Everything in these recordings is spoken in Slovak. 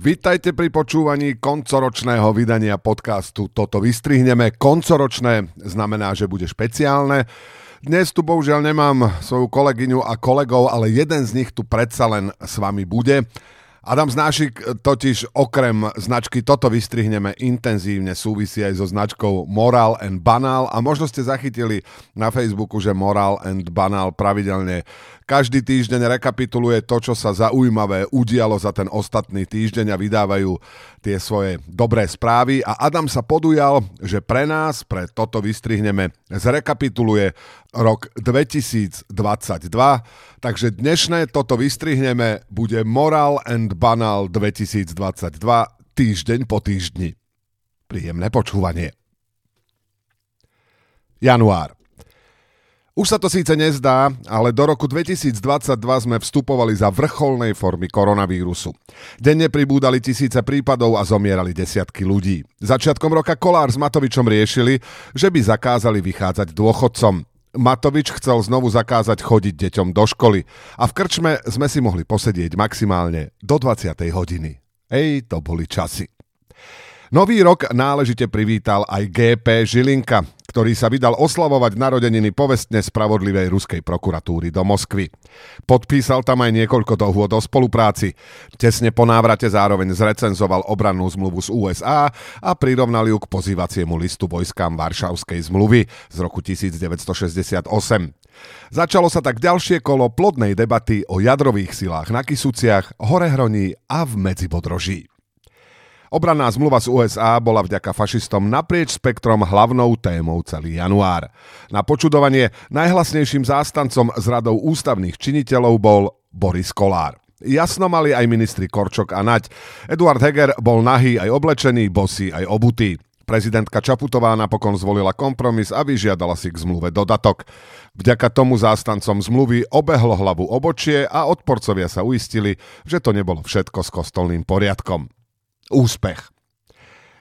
Vítajte pri počúvaní koncoročného vydania podcastu Toto vystrihneme. Koncoročné znamená, že bude špeciálne. Dnes tu bohužiaľ nemám svoju kolegyňu a kolegov, ale jeden z nich tu predsa len s vami bude. Adam Znášik totiž okrem značky Toto vystrihneme intenzívne súvisí aj so značkou Moral and Banal a možno ste zachytili na Facebooku, že Moral and Banal pravidelne každý týždeň rekapituluje to, čo sa zaujímavé udialo za ten ostatný týždeň a vydávajú tie svoje dobré správy. A Adam sa podujal, že pre nás, pre toto vystrihneme, zrekapituluje rok 2022. Takže dnešné toto vystrihneme bude Moral and Banal 2022 týždeň po týždni. Príjemné počúvanie. Január. Už sa to síce nezdá, ale do roku 2022 sme vstupovali za vrcholnej formy koronavírusu. Denne pribúdali tisíce prípadov a zomierali desiatky ľudí. Začiatkom roka Kolár s Matovičom riešili, že by zakázali vychádzať dôchodcom. Matovič chcel znovu zakázať chodiť deťom do školy a v krčme sme si mohli posedieť maximálne do 20. hodiny. Ej, to boli časy. Nový rok náležite privítal aj GP Žilinka, ktorý sa vydal oslavovať narodeniny povestne spravodlivej ruskej prokuratúry do Moskvy. Podpísal tam aj niekoľko dohôd o spolupráci. Tesne po návrate zároveň zrecenzoval obrannú zmluvu z USA a prirovnal ju k pozývaciemu listu vojskám Varšavskej zmluvy z roku 1968. Začalo sa tak ďalšie kolo plodnej debaty o jadrových silách na Kisuciach, Horehroní a v Medzibodroží. Obranná zmluva z USA bola vďaka fašistom naprieč spektrom hlavnou témou celý január. Na počudovanie najhlasnejším zástancom z radou ústavných činiteľov bol Boris Kolár. Jasno mali aj ministri Korčok a Naď. Eduard Heger bol nahý aj oblečený, bosý aj obutý. Prezidentka Čaputová napokon zvolila kompromis a vyžiadala si k zmluve dodatok. Vďaka tomu zástancom zmluvy obehlo hlavu obočie a odporcovia sa uistili, že to nebolo všetko s kostolným poriadkom úspech.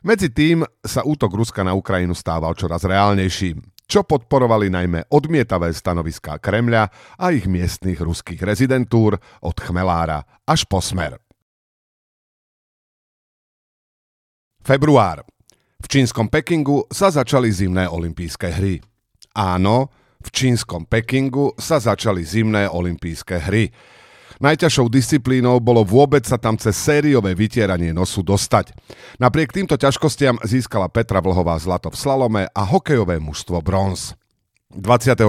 Medzi tým sa útok Ruska na Ukrajinu stával čoraz reálnejším, čo podporovali najmä odmietavé stanoviská Kremľa a ich miestnych ruských rezidentúr od Chmelára až po Smer. Február. V čínskom Pekingu sa začali zimné olympijské hry. Áno, v čínskom Pekingu sa začali zimné olympijské hry. Najťažšou disciplínou bolo vôbec sa tam cez sériové vytieranie nosu dostať. Napriek týmto ťažkostiam získala Petra Vlhová zlato v slalome a hokejové mužstvo bronz. 24.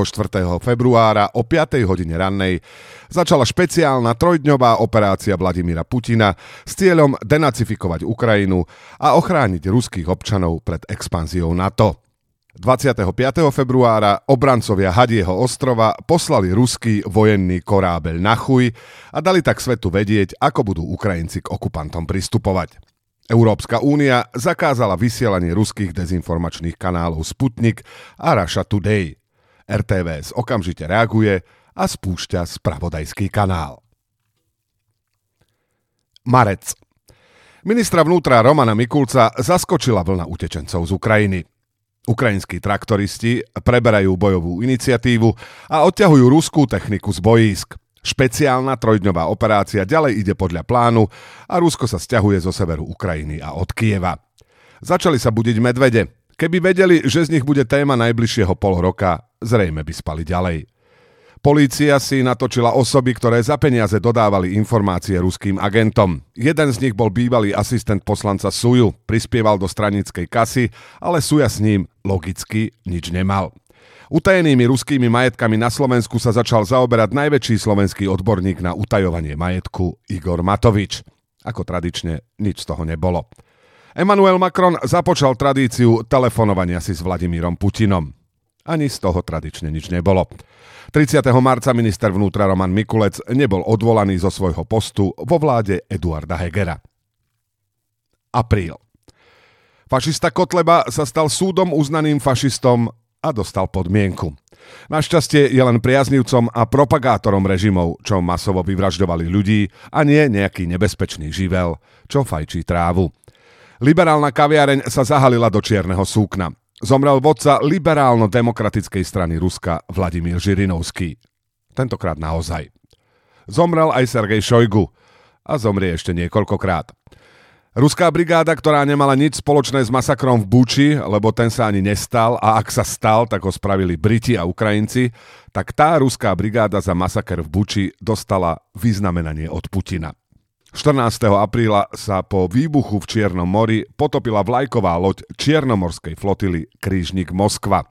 februára o 5. hodine rannej začala špeciálna trojdňová operácia Vladimíra Putina s cieľom denacifikovať Ukrajinu a ochrániť ruských občanov pred expanziou NATO. 25. februára obrancovia Hadieho ostrova poslali ruský vojenný korábeľ na chuj a dali tak svetu vedieť, ako budú Ukrajinci k okupantom pristupovať. Európska únia zakázala vysielanie ruských dezinformačných kanálov Sputnik a Russia Today. RTVS okamžite reaguje a spúšťa spravodajský kanál. Marec. Ministra vnútra Romana Mikulca zaskočila vlna utečencov z Ukrajiny. Ukrajinskí traktoristi preberajú bojovú iniciatívu a odťahujú ruskú techniku z bojísk. Špeciálna trojdňová operácia ďalej ide podľa plánu a Rusko sa stiahuje zo severu Ukrajiny a od Kieva. Začali sa budiť medvede. Keby vedeli, že z nich bude téma najbližšieho pol roka, zrejme by spali ďalej. Polícia si natočila osoby, ktoré za peniaze dodávali informácie ruským agentom. Jeden z nich bol bývalý asistent poslanca Suju, prispieval do stranickej kasy, ale Suja s ním logicky nič nemal. Utajenými ruskými majetkami na Slovensku sa začal zaoberať najväčší slovenský odborník na utajovanie majetku Igor Matovič. Ako tradične nič z toho nebolo. Emmanuel Macron započal tradíciu telefonovania si s Vladimírom Putinom. Ani z toho tradične nič nebolo. 30. marca minister vnútra Roman Mikulec nebol odvolaný zo svojho postu vo vláde Eduarda Hegera. Apríl. Fašista Kotleba sa stal súdom uznaným fašistom a dostal podmienku. Našťastie je len priaznivcom a propagátorom režimov, čo masovo vyvražďovali ľudí a nie nejaký nebezpečný živel, čo fajčí trávu. Liberálna kaviareň sa zahalila do čierneho súkna zomrel vodca liberálno-demokratickej strany Ruska Vladimír Žirinovský. Tentokrát naozaj. Zomrel aj Sergej Šojgu a zomrie ešte niekoľkokrát. Ruská brigáda, ktorá nemala nič spoločné s masakrom v Buči, lebo ten sa ani nestal a ak sa stal, tak ho spravili Briti a Ukrajinci, tak tá ruská brigáda za masaker v Buči dostala vyznamenanie od Putina. 14. apríla sa po výbuchu v Čiernom mori potopila vlajková loď Čiernomorskej flotily Krížnik Moskva.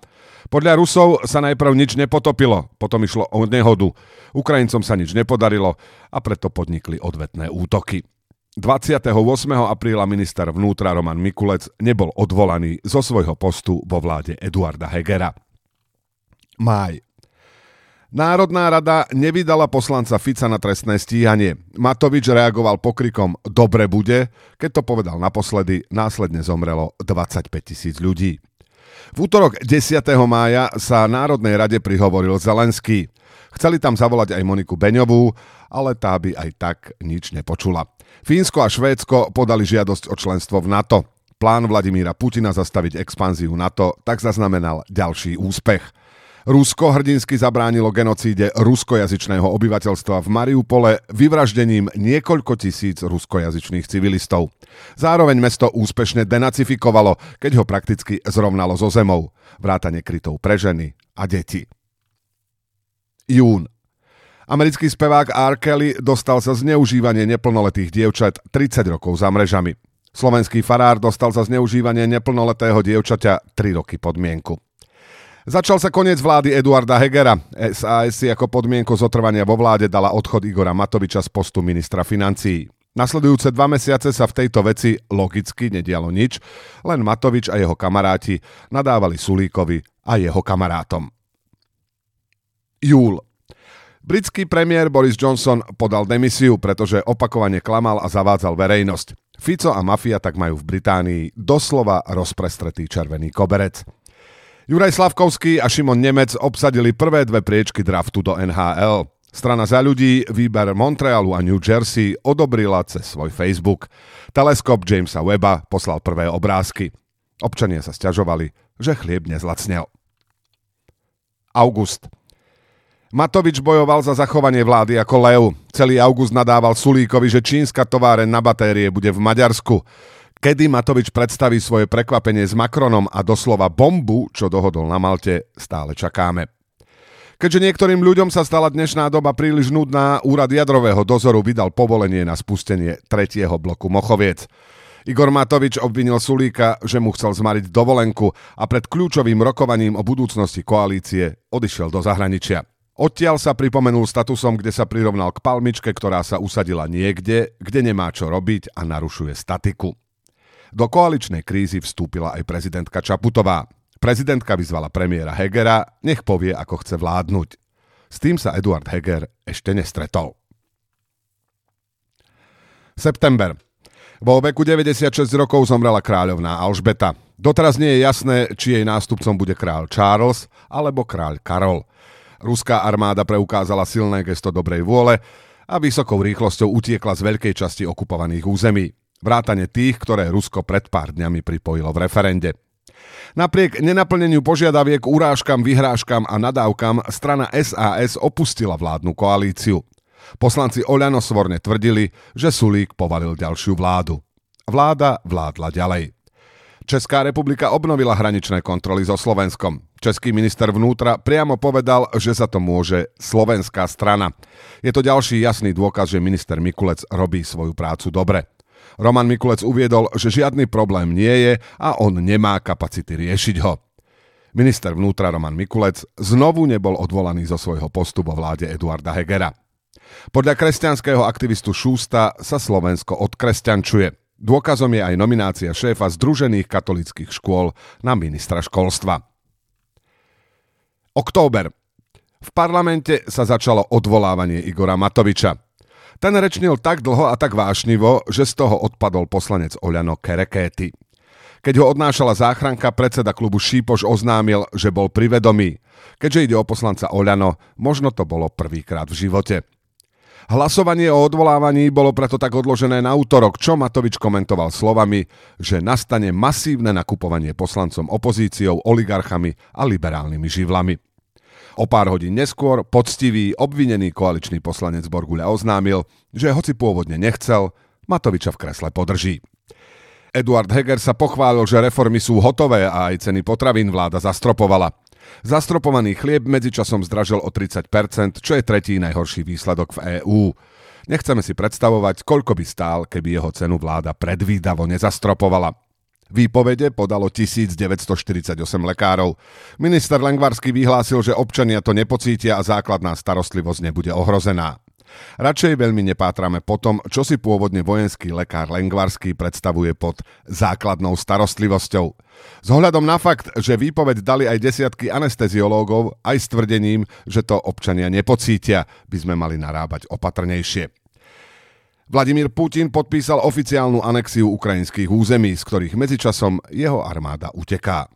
Podľa Rusov sa najprv nič nepotopilo, potom išlo o nehodu. Ukrajincom sa nič nepodarilo a preto podnikli odvetné útoky. 28. apríla minister vnútra Roman Mikulec nebol odvolaný zo svojho postu vo vláde Eduarda Hegera. Máj. Národná rada nevydala poslanca Fica na trestné stíhanie. Matovič reagoval pokrikom Dobre bude, keď to povedal naposledy, následne zomrelo 25 tisíc ľudí. V útorok 10. mája sa Národnej rade prihovoril Zelenský. Chceli tam zavolať aj Moniku Beňovú, ale tá by aj tak nič nepočula. Fínsko a Švédsko podali žiadosť o členstvo v NATO. Plán Vladimíra Putina zastaviť expanziu NATO tak zaznamenal ďalší úspech. Rusko hrdinsky zabránilo genocíde ruskojazyčného obyvateľstva v Mariupole vyvraždením niekoľko tisíc ruskojazyčných civilistov. Zároveň mesto úspešne denacifikovalo, keď ho prakticky zrovnalo so zemou. Vrátane krytov pre ženy a deti. Jún. Americký spevák R. Kelly dostal za zneužívanie neplnoletých dievčat 30 rokov za mrežami. Slovenský farár dostal za zneužívanie neplnoletého dievčaťa 3 roky podmienku. Začal sa koniec vlády Eduarda Hegera. SAS si ako podmienku zotrvania vo vláde dala odchod Igora Matoviča z postu ministra financií. Nasledujúce dva mesiace sa v tejto veci logicky nedialo nič, len Matovič a jeho kamaráti nadávali Sulíkovi a jeho kamarátom. Júl. Britský premiér Boris Johnson podal demisiu, pretože opakovane klamal a zavádzal verejnosť. Fico a mafia tak majú v Británii doslova rozprestretý červený koberec. Juraj Slavkovský a Šimon Nemec obsadili prvé dve priečky draftu do NHL. Strana za ľudí výber Montrealu a New Jersey odobrila cez svoj Facebook. Teleskop Jamesa Weba poslal prvé obrázky. Občania sa stiažovali, že chlieb nezlacnel. August. Matovič bojoval za zachovanie vlády ako Leu. Celý august nadával Sulíkovi, že čínska továren na batérie bude v Maďarsku. Kedy Matovič predstaví svoje prekvapenie s Macronom a doslova bombu, čo dohodol na Malte, stále čakáme. Keďže niektorým ľuďom sa stala dnešná doba príliš nudná, úrad jadrového dozoru vydal povolenie na spustenie tretieho bloku Mochoviec. Igor Matovič obvinil Sulíka, že mu chcel zmariť dovolenku a pred kľúčovým rokovaním o budúcnosti koalície odišiel do zahraničia. Odtiaľ sa pripomenul statusom, kde sa prirovnal k palmičke, ktorá sa usadila niekde, kde nemá čo robiť a narušuje statiku. Do koaličnej krízy vstúpila aj prezidentka Čaputová. Prezidentka vyzvala premiéra Hegera, nech povie, ako chce vládnuť. S tým sa Eduard Heger ešte nestretol. September. Vo veku 96 rokov zomrela kráľovná Alžbeta. Doteraz nie je jasné, či jej nástupcom bude kráľ Charles alebo kráľ Karol. Ruská armáda preukázala silné gesto dobrej vôle a vysokou rýchlosťou utiekla z veľkej časti okupovaných území. Vrátane tých, ktoré Rusko pred pár dňami pripojilo v referende. Napriek nenaplneniu požiadaviek, urážkam, vyhrážkam a nadávkam strana SAS opustila vládnu koalíciu. Poslanci Oľano svorne tvrdili, že Sulík povalil ďalšiu vládu. Vláda vládla ďalej. Česká republika obnovila hraničné kontroly so Slovenskom. Český minister vnútra priamo povedal, že za to môže slovenská strana. Je to ďalší jasný dôkaz, že minister Mikulec robí svoju prácu dobre. Roman Mikulec uviedol, že žiadny problém nie je a on nemá kapacity riešiť ho. Minister vnútra Roman Mikulec znovu nebol odvolaný zo svojho postu vo vláde Eduarda Hegera. Podľa kresťanského aktivistu Šústa sa Slovensko odkresťančuje. Dôkazom je aj nominácia šéfa Združených katolických škôl na ministra školstva. Október. V parlamente sa začalo odvolávanie Igora Matoviča. Ten rečnil tak dlho a tak vášnivo, že z toho odpadol poslanec Oľano Kerekéty. Keď ho odnášala záchranka, predseda klubu Šípoš oznámil, že bol privedomý. Keďže ide o poslanca Oľano, možno to bolo prvýkrát v živote. Hlasovanie o odvolávaní bolo preto tak odložené na útorok, čo Matovič komentoval slovami, že nastane masívne nakupovanie poslancom opozíciou, oligarchami a liberálnymi živlami. O pár hodín neskôr poctivý, obvinený koaličný poslanec Borguľa oznámil, že hoci pôvodne nechcel, Matoviča v kresle podrží. Eduard Heger sa pochválil, že reformy sú hotové a aj ceny potravín vláda zastropovala. Zastropovaný chlieb medzičasom zdražil o 30%, čo je tretí najhorší výsledok v EÚ. Nechceme si predstavovať, koľko by stál, keby jeho cenu vláda predvídavo nezastropovala. Výpovede podalo 1948 lekárov. Minister Lengvarsky vyhlásil, že občania to nepocítia a základná starostlivosť nebude ohrozená. Radšej veľmi nepátrame po tom, čo si pôvodne vojenský lekár Lengvarský predstavuje pod základnou starostlivosťou. S ohľadom na fakt, že výpoveď dali aj desiatky anesteziológov, aj s tvrdením, že to občania nepocítia, by sme mali narábať opatrnejšie. Vladimír Putin podpísal oficiálnu anexiu ukrajinských území, z ktorých medzičasom jeho armáda uteká.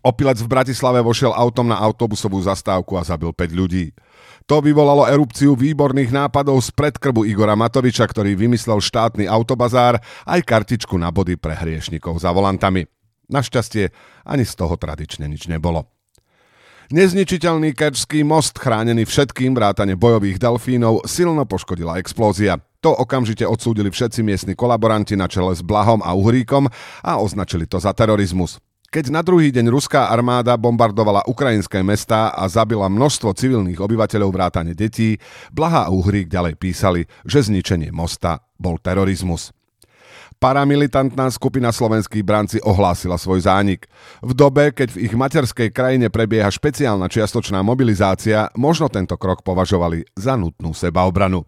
Opilec v Bratislave vošiel autom na autobusovú zastávku a zabil 5 ľudí. To vyvolalo erupciu výborných nápadov z predkrbu Igora Matoviča, ktorý vymyslel štátny autobazár aj kartičku na body pre hriešnikov za volantami. Našťastie ani z toho tradične nič nebolo. Nezničiteľný kečský most, chránený všetkým vrátane bojových delfínov, silno poškodila explózia. To okamžite odsúdili všetci miestni kolaboranti na čele s Blahom a Uhríkom a označili to za terorizmus. Keď na druhý deň ruská armáda bombardovala ukrajinské mestá a zabila množstvo civilných obyvateľov vrátane detí, Blaha a Uhrík ďalej písali, že zničenie mosta bol terorizmus. Paramilitantná skupina slovenských branci ohlásila svoj zánik. V dobe, keď v ich materskej krajine prebieha špeciálna čiastočná mobilizácia, možno tento krok považovali za nutnú sebaobranu.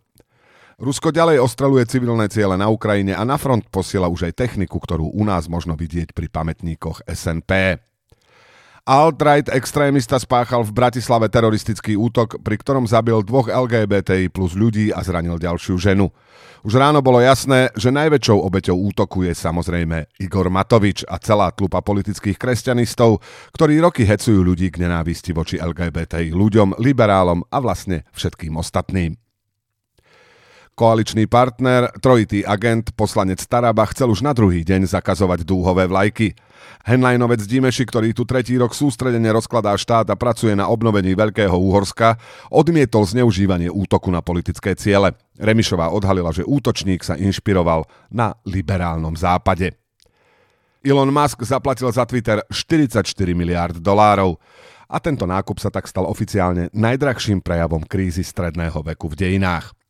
Rusko ďalej ostreluje civilné ciele na Ukrajine a na front posiela už aj techniku, ktorú u nás možno vidieť pri pamätníkoch SNP. Alt-right extrémista spáchal v Bratislave teroristický útok, pri ktorom zabil dvoch LGBTI plus ľudí a zranil ďalšiu ženu. Už ráno bolo jasné, že najväčšou obeťou útoku je samozrejme Igor Matovič a celá tlupa politických kresťanistov, ktorí roky hecujú ľudí k nenávisti voči LGBTI ľuďom, liberálom a vlastne všetkým ostatným. Koaličný partner, trojitý agent, poslanec Taraba chcel už na druhý deň zakazovať dúhové vlajky. Henlajnovec Dimeši, ktorý tu tretí rok sústredene rozkladá štát a pracuje na obnovení Veľkého Úhorska, odmietol zneužívanie útoku na politické ciele. Remišová odhalila, že útočník sa inšpiroval na liberálnom západe. Elon Musk zaplatil za Twitter 44 miliard dolárov a tento nákup sa tak stal oficiálne najdrahším prejavom krízy stredného veku v dejinách.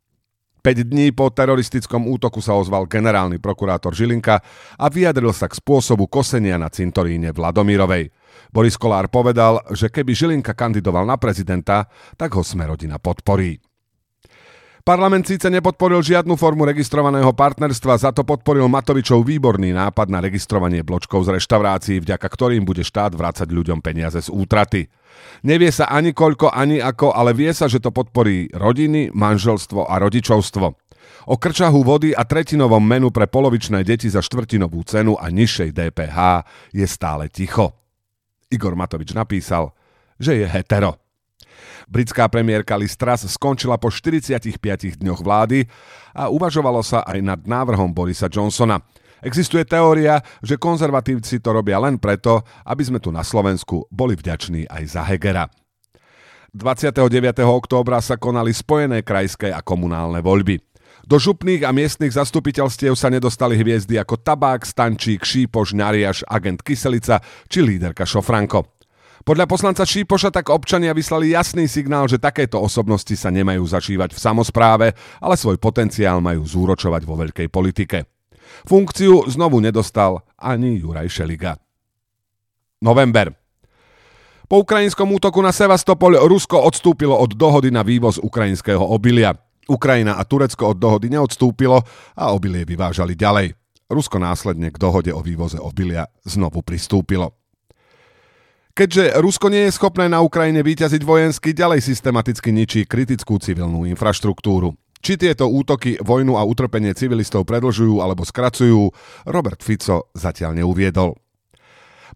5 dní po teroristickom útoku sa ozval generálny prokurátor Žilinka a vyjadril sa k spôsobu kosenia na cintoríne Vladomírovej. Boris Kolár povedal, že keby Žilinka kandidoval na prezidenta, tak ho Smerodina podporí. Parlament síce nepodporil žiadnu formu registrovaného partnerstva, za to podporil Matovičov výborný nápad na registrovanie bločkov z reštaurácií, vďaka ktorým bude štát vrácať ľuďom peniaze z útraty. Nevie sa ani koľko, ani ako, ale vie sa, že to podporí rodiny, manželstvo a rodičovstvo. O krčahu vody a tretinovom menu pre polovičné deti za štvrtinovú cenu a nižšej DPH je stále ticho. Igor Matovič napísal, že je hetero. Britská premiérka Liz Truss skončila po 45 dňoch vlády a uvažovalo sa aj nad návrhom Borisa Johnsona – Existuje teória, že konzervatívci to robia len preto, aby sme tu na Slovensku boli vďační aj za Hegera. 29. októbra sa konali spojené krajské a komunálne voľby. Do župných a miestnych zastupiteľstiev sa nedostali hviezdy ako Tabák, Stančík, Šípoš, Nariaš, agent Kyselica či líderka Šofranko. Podľa poslanca Šípoša tak občania vyslali jasný signál, že takéto osobnosti sa nemajú zažívať v samozpráve, ale svoj potenciál majú zúročovať vo veľkej politike. Funkciu znovu nedostal ani Juraj Šeliga. November. Po ukrajinskom útoku na Sevastopol Rusko odstúpilo od dohody na vývoz ukrajinského obilia. Ukrajina a Turecko od dohody neodstúpilo a obilie vyvážali ďalej. Rusko následne k dohode o vývoze obilia znovu pristúpilo. Keďže Rusko nie je schopné na Ukrajine vyťaziť vojensky, ďalej systematicky ničí kritickú civilnú infraštruktúru. Či tieto útoky vojnu a utrpenie civilistov predlžujú alebo skracujú, Robert Fico zatiaľ neuviedol.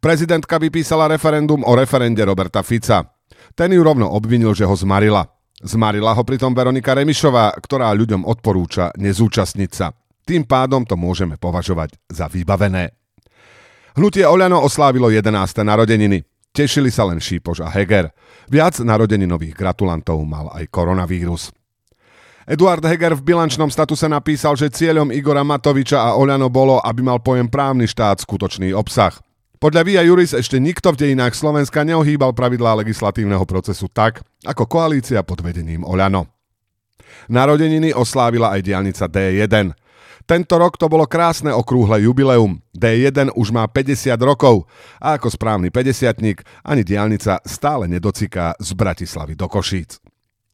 Prezidentka vypísala referendum o referende Roberta Fica. Ten ju rovno obvinil, že ho zmarila. Zmarila ho pritom Veronika Remišová, ktorá ľuďom odporúča nezúčastniť sa. Tým pádom to môžeme považovať za vybavené. Hnutie Oľano oslávilo 11. narodeniny. Tešili sa len Šípoš a Heger. Viac narodeninových gratulantov mal aj koronavírus. Eduard Heger v bilančnom statuse napísal, že cieľom Igora Matoviča a Oľano bolo, aby mal pojem právny štát skutočný obsah. Podľa Via Juris ešte nikto v dejinách Slovenska neohýbal pravidlá legislatívneho procesu tak, ako koalícia pod vedením Oľano. Narodeniny oslávila aj diálnica D1. Tento rok to bolo krásne okrúhle jubileum. D1 už má 50 rokov a ako správny 50 ani diálnica stále nedociká z Bratislavy do Košíc.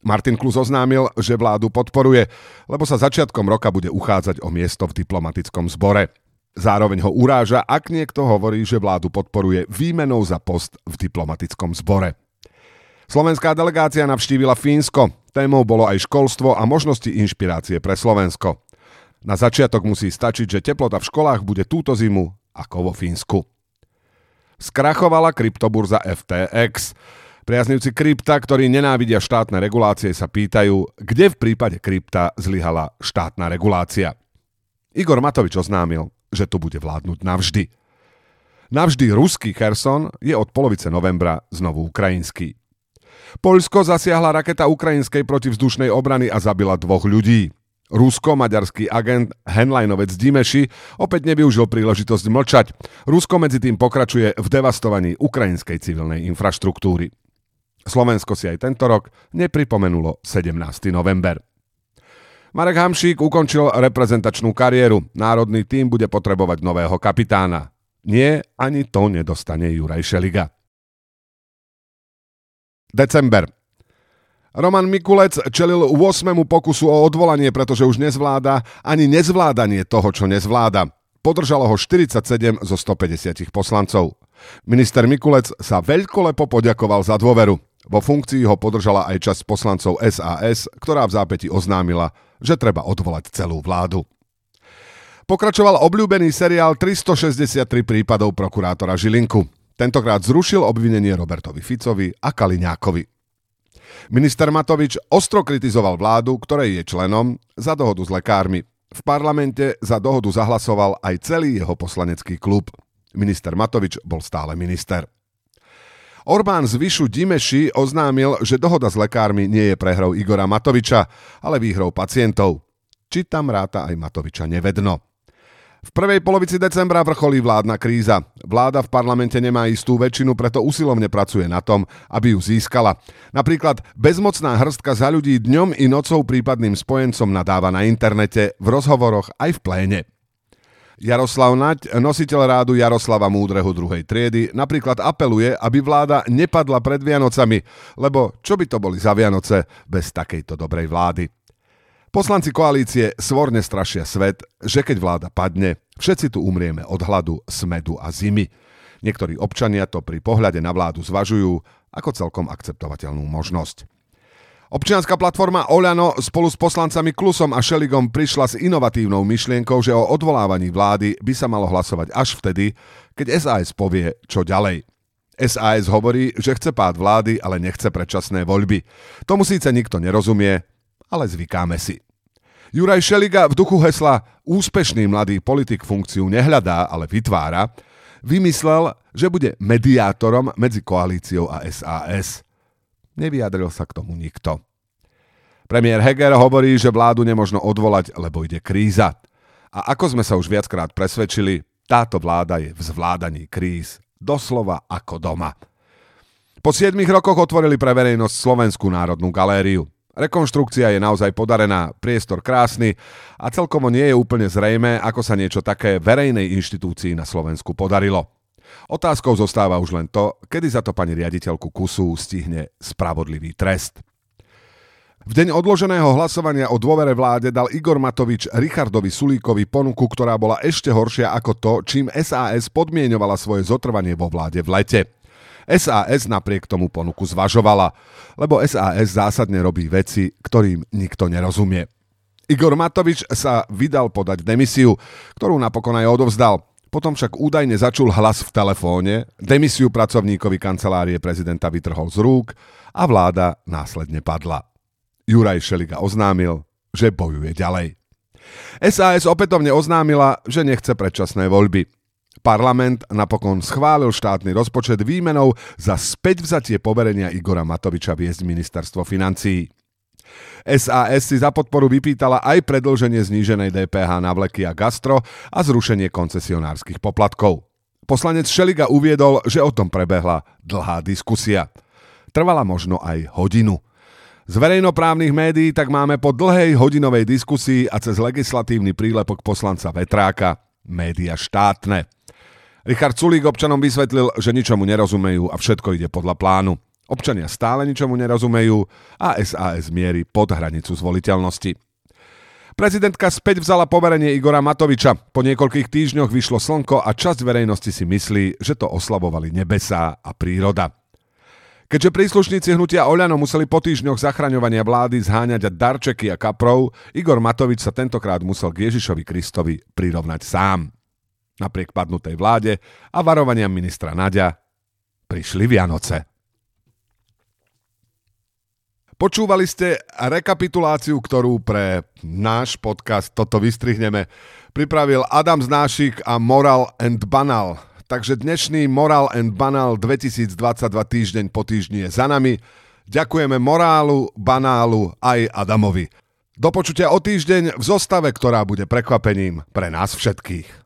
Martin Klus oznámil, že vládu podporuje, lebo sa začiatkom roka bude uchádzať o miesto v diplomatickom zbore. Zároveň ho uráža, ak niekto hovorí, že vládu podporuje výmenou za post v diplomatickom zbore. Slovenská delegácia navštívila Fínsko. Témou bolo aj školstvo a možnosti inšpirácie pre Slovensko. Na začiatok musí stačiť, že teplota v školách bude túto zimu ako vo Fínsku. Skrachovala kryptoburza FTX. Priaznivci krypta, ktorí nenávidia štátne regulácie, sa pýtajú, kde v prípade krypta zlyhala štátna regulácia. Igor Matovič oznámil, že tu bude vládnuť navždy. Navždy ruský Kherson je od polovice novembra znovu ukrajinský. Poľsko zasiahla raketa ukrajinskej protivzdušnej obrany a zabila dvoch ľudí. Rusko-maďarský agent Henleinovec Dimeši opäť nevyužil príležitosť mlčať. Rusko medzi tým pokračuje v devastovaní ukrajinskej civilnej infraštruktúry. Slovensko si aj tento rok nepripomenulo 17. november. Marek Hamšík ukončil reprezentačnú kariéru. Národný tým bude potrebovať nového kapitána. Nie, ani to nedostane Juraj Šeliga. December. Roman Mikulec čelil 8. pokusu o odvolanie, pretože už nezvláda ani nezvládanie toho, čo nezvláda. Podržalo ho 47 zo 150 poslancov. Minister Mikulec sa veľkolepo poďakoval za dôveru. Vo funkcii ho podržala aj časť poslancov SAS, ktorá v zápäti oznámila, že treba odvolať celú vládu. Pokračoval obľúbený seriál 363 prípadov prokurátora Žilinku. Tentokrát zrušil obvinenie Robertovi Ficovi a Kaliňákovi. Minister Matovič ostro kritizoval vládu, ktorej je členom, za dohodu s lekármi. V parlamente za dohodu zahlasoval aj celý jeho poslanecký klub. Minister Matovič bol stále minister. Orbán z Vyšu Dimeši oznámil, že dohoda s lekármi nie je prehrou Igora Matoviča, ale výhrou pacientov. Či tam ráta aj Matoviča nevedno. V prvej polovici decembra vrcholí vládna kríza. Vláda v parlamente nemá istú väčšinu, preto usilovne pracuje na tom, aby ju získala. Napríklad bezmocná hrstka za ľudí dňom i nocou prípadným spojencom nadáva na internete, v rozhovoroch aj v pléne. Jaroslav Naď, nositeľ rádu Jaroslava Múdreho druhej triedy, napríklad apeluje, aby vláda nepadla pred Vianocami, lebo čo by to boli za Vianoce bez takejto dobrej vlády. Poslanci koalície svorne strašia svet, že keď vláda padne, všetci tu umrieme od hladu, smedu a zimy. Niektorí občania to pri pohľade na vládu zvažujú ako celkom akceptovateľnú možnosť. Občianská platforma Oľano spolu s poslancami Klusom a Šeligom prišla s inovatívnou myšlienkou, že o odvolávaní vlády by sa malo hlasovať až vtedy, keď SAS povie, čo ďalej. SAS hovorí, že chce pád vlády, ale nechce predčasné voľby. Tomu síce nikto nerozumie, ale zvykáme si. Juraj Šeliga v duchu hesla Úspešný mladý politik funkciu nehľadá, ale vytvára, vymyslel, že bude mediátorom medzi koalíciou a SAS. Nevyjadril sa k tomu nikto. Premiér Heger hovorí, že vládu nemožno odvolať, lebo ide kríza. A ako sme sa už viackrát presvedčili, táto vláda je v zvládaní kríz doslova ako doma. Po 7 rokoch otvorili pre verejnosť Slovenskú národnú galériu. Rekonštrukcia je naozaj podarená, priestor krásny a celkovo nie je úplne zrejme, ako sa niečo také verejnej inštitúcii na Slovensku podarilo. Otázkou zostáva už len to, kedy za to pani riaditeľku KUSu stihne spravodlivý trest. V deň odloženého hlasovania o dôvere vláde dal Igor Matovič Richardovi Sulíkovi ponuku, ktorá bola ešte horšia ako to, čím SAS podmienovala svoje zotrvanie vo vláde v lete. SAS napriek tomu ponuku zvažovala, lebo SAS zásadne robí veci, ktorým nikto nerozumie. Igor Matovič sa vydal podať demisiu, ktorú napokon aj odovzdal – potom však údajne začul hlas v telefóne, demisiu pracovníkovi kancelárie prezidenta vytrhol z rúk a vláda následne padla. Juraj Šeliga oznámil, že bojuje ďalej. SAS opätovne oznámila, že nechce predčasné voľby. Parlament napokon schválil štátny rozpočet výmenou za späť vzatie poverenia Igora Matoviča viesť ministerstvo financií. SAS si za podporu vypýtala aj predlženie zníženej DPH na vleky a gastro a zrušenie koncesionárskych poplatkov. Poslanec Šeliga uviedol, že o tom prebehla dlhá diskusia. Trvala možno aj hodinu. Z verejnoprávnych médií tak máme po dlhej hodinovej diskusii a cez legislatívny prílepok poslanca Vetráka média štátne. Richard Sulík občanom vysvetlil, že ničomu nerozumejú a všetko ide podľa plánu. Občania stále ničomu nerozumejú a SAS mierí pod hranicu zvoliteľnosti. Prezidentka späť vzala poverenie Igora Matoviča. Po niekoľkých týždňoch vyšlo slnko a časť verejnosti si myslí, že to oslavovali nebesá a príroda. Keďže príslušníci hnutia Oľano museli po týždňoch zachraňovania vlády zháňať darčeky a kaprov, Igor Matovič sa tentokrát musel k Ježišovi Kristovi prirovnať sám. Napriek padnutej vláde a varovania ministra Nadia prišli Vianoce. Počúvali ste rekapituláciu, ktorú pre náš podcast Toto vystrihneme pripravil Adam Znášik a Moral and Banal. Takže dnešný Moral and Banal 2022 týždeň po týždni je za nami. Ďakujeme Morálu, Banálu aj Adamovi. Do počutia o týždeň v zostave, ktorá bude prekvapením pre nás všetkých.